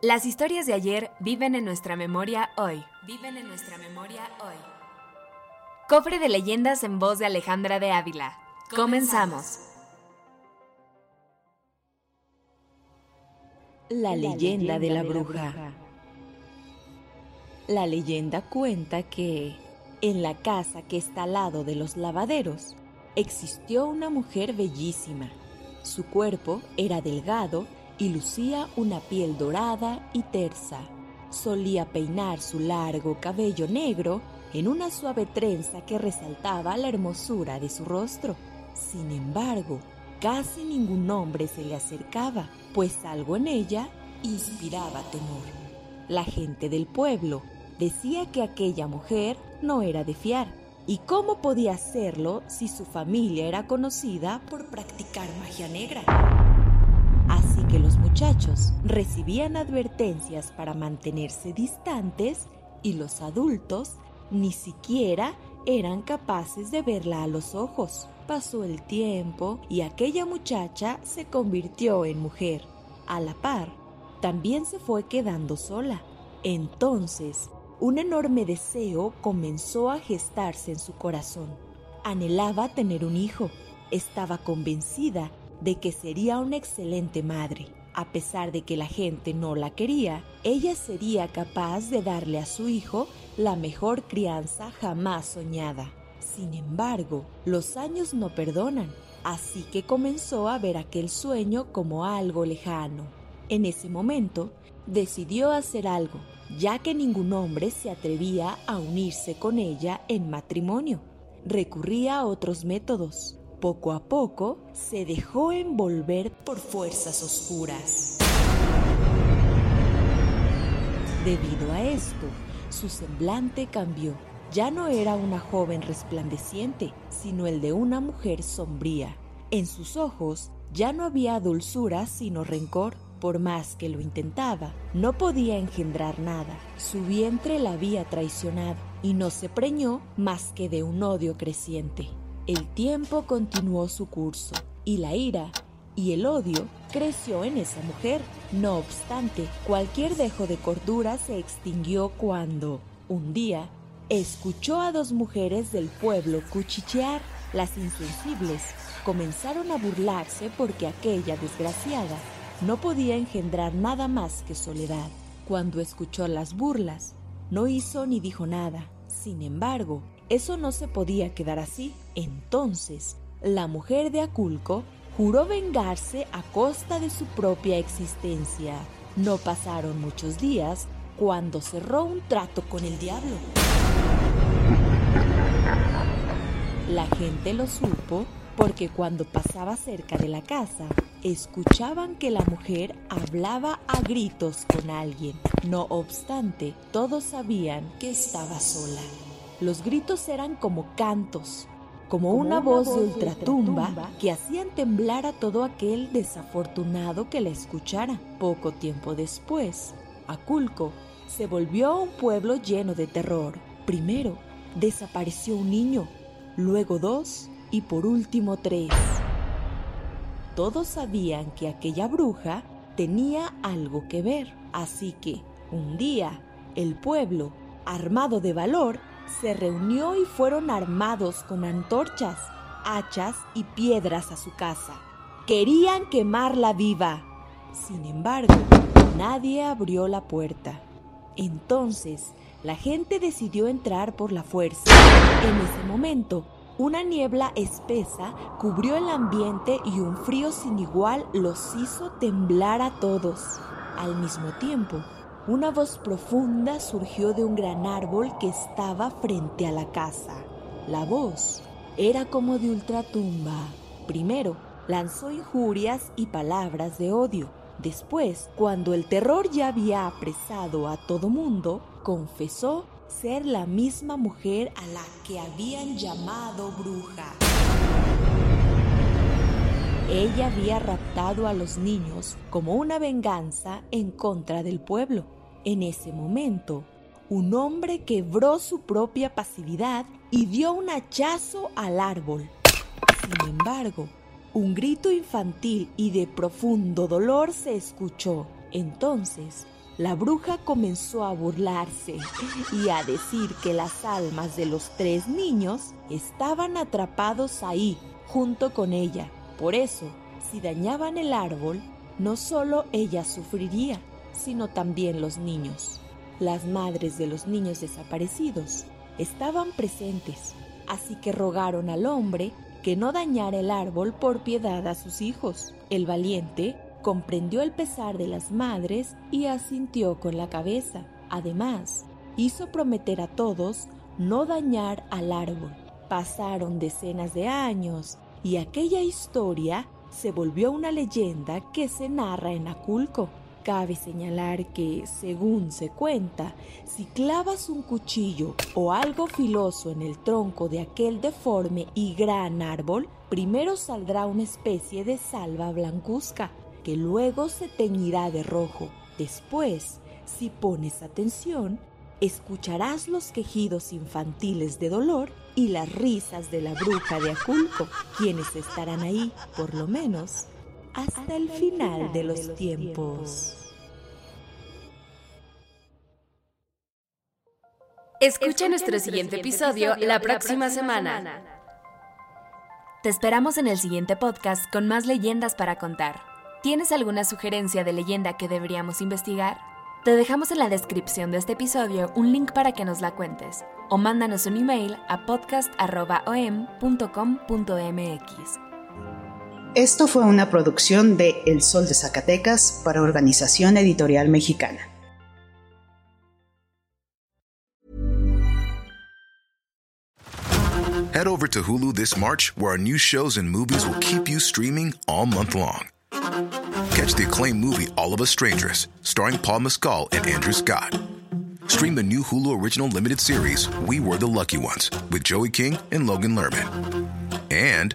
Las historias de ayer viven en nuestra memoria hoy. Viven en nuestra memoria hoy. Cofre de leyendas en voz de Alejandra de Ávila. Comenzamos. La leyenda de la bruja. La leyenda cuenta que en la casa que está al lado de los lavaderos existió una mujer bellísima. Su cuerpo era delgado y lucía una piel dorada y tersa. Solía peinar su largo cabello negro en una suave trenza que resaltaba la hermosura de su rostro. Sin embargo, casi ningún hombre se le acercaba, pues algo en ella inspiraba temor. La gente del pueblo decía que aquella mujer no era de fiar. ¿Y cómo podía hacerlo si su familia era conocida por practicar magia negra? Así que los muchachos recibían advertencias para mantenerse distantes y los adultos ni siquiera eran capaces de verla a los ojos. Pasó el tiempo y aquella muchacha se convirtió en mujer. A la par, también se fue quedando sola. Entonces, un enorme deseo comenzó a gestarse en su corazón. Anhelaba tener un hijo. Estaba convencida de que sería una excelente madre. A pesar de que la gente no la quería, ella sería capaz de darle a su hijo la mejor crianza jamás soñada. Sin embargo, los años no perdonan, así que comenzó a ver aquel sueño como algo lejano. En ese momento, decidió hacer algo, ya que ningún hombre se atrevía a unirse con ella en matrimonio. Recurría a otros métodos. Poco a poco se dejó envolver por fuerzas oscuras. Debido a esto, su semblante cambió. Ya no era una joven resplandeciente, sino el de una mujer sombría. En sus ojos ya no había dulzura sino rencor. Por más que lo intentaba, no podía engendrar nada. Su vientre la había traicionado y no se preñó más que de un odio creciente. El tiempo continuó su curso y la ira y el odio creció en esa mujer. No obstante, cualquier dejo de cordura se extinguió cuando, un día, escuchó a dos mujeres del pueblo cuchichear. Las insensibles comenzaron a burlarse porque aquella desgraciada no podía engendrar nada más que soledad. Cuando escuchó las burlas, no hizo ni dijo nada. Sin embargo, eso no se podía quedar así. Entonces, la mujer de Aculco juró vengarse a costa de su propia existencia. No pasaron muchos días cuando cerró un trato con el diablo. La gente lo supo porque cuando pasaba cerca de la casa, escuchaban que la mujer hablaba a gritos con alguien. No obstante, todos sabían que estaba sola. Los gritos eran como cantos, como, una, voz, de ultratumba, que hacían temblar a todo aquel desafortunado que la escuchara. Poco tiempo después, Aculco se volvió un pueblo lleno de terror. Primero, desapareció un niño, luego dos y por último tres. Todos sabían que aquella bruja tenía algo que ver, así que un día el pueblo, armado de valor, se reunió y fueron armados con antorchas, hachas y piedras a su casa. Querían quemarla viva. Sin embargo, nadie abrió la puerta. Entonces, la gente decidió entrar por la fuerza. En ese momento, una niebla espesa cubrió el ambiente y un frío sin igual los hizo temblar a todos. Al mismo tiempo, una voz profunda surgió de un gran árbol que estaba frente a la casa. La voz era como de ultratumba. Primero, lanzó injurias y palabras de odio. Después, cuando el terror ya había apresado a todo mundo, confesó ser la misma mujer a la que habían llamado bruja. Ella había raptado a los niños como una venganza en contra del pueblo. En ese momento, un hombre quebró su propia pasividad y dio un hachazo al árbol. Sin embargo, un grito infantil y de profundo dolor se escuchó. Entonces, la bruja comenzó a burlarse y a decir que las almas de los tres niños estaban atrapados ahí, junto con ella. Por eso, si dañaban el árbol, no solo ella sufriría, sino también los niños. Las madres de los niños desaparecidos estaban presentes, así que rogaron al hombre que no dañara el árbol por piedad a sus hijos. El valiente comprendió el pesar de las madres y asintió con la cabeza. Además, hizo prometer a todos no dañar al árbol. Pasaron decenas de años y aquella historia se volvió una leyenda que se narra en Aculco. Cabe señalar que, según se cuenta, si clavas un cuchillo o algo filoso en el tronco de aquel deforme y gran árbol, primero saldrá una especie de salva blancuzca, que luego se teñirá de rojo. Después, si pones atención, escucharás los quejidos infantiles de dolor y las risas de la bruja de Aculco, quienes estarán ahí, por lo menos, hasta el final de los tiempos. Escucha nuestro siguiente episodio la próxima semana. Te esperamos en el siguiente podcast con más leyendas para contar. ¿Tienes alguna sugerencia de leyenda que deberíamos investigar? Te dejamos en la descripción de este episodio un link para que nos la cuentes o mándanos un email a podcast.om.com.mx. Esto fue una producción de El Sol de Zacatecas para Organización Editorial Mexicana. Head over to Hulu this March, where our new shows and movies will keep you streaming all month long. Catch the acclaimed movie All of Us Strangers, starring Paul Mescal and Andrew Scott. Stream the new Hulu original limited series We Were the Lucky Ones with Joey King and Logan Lerman. And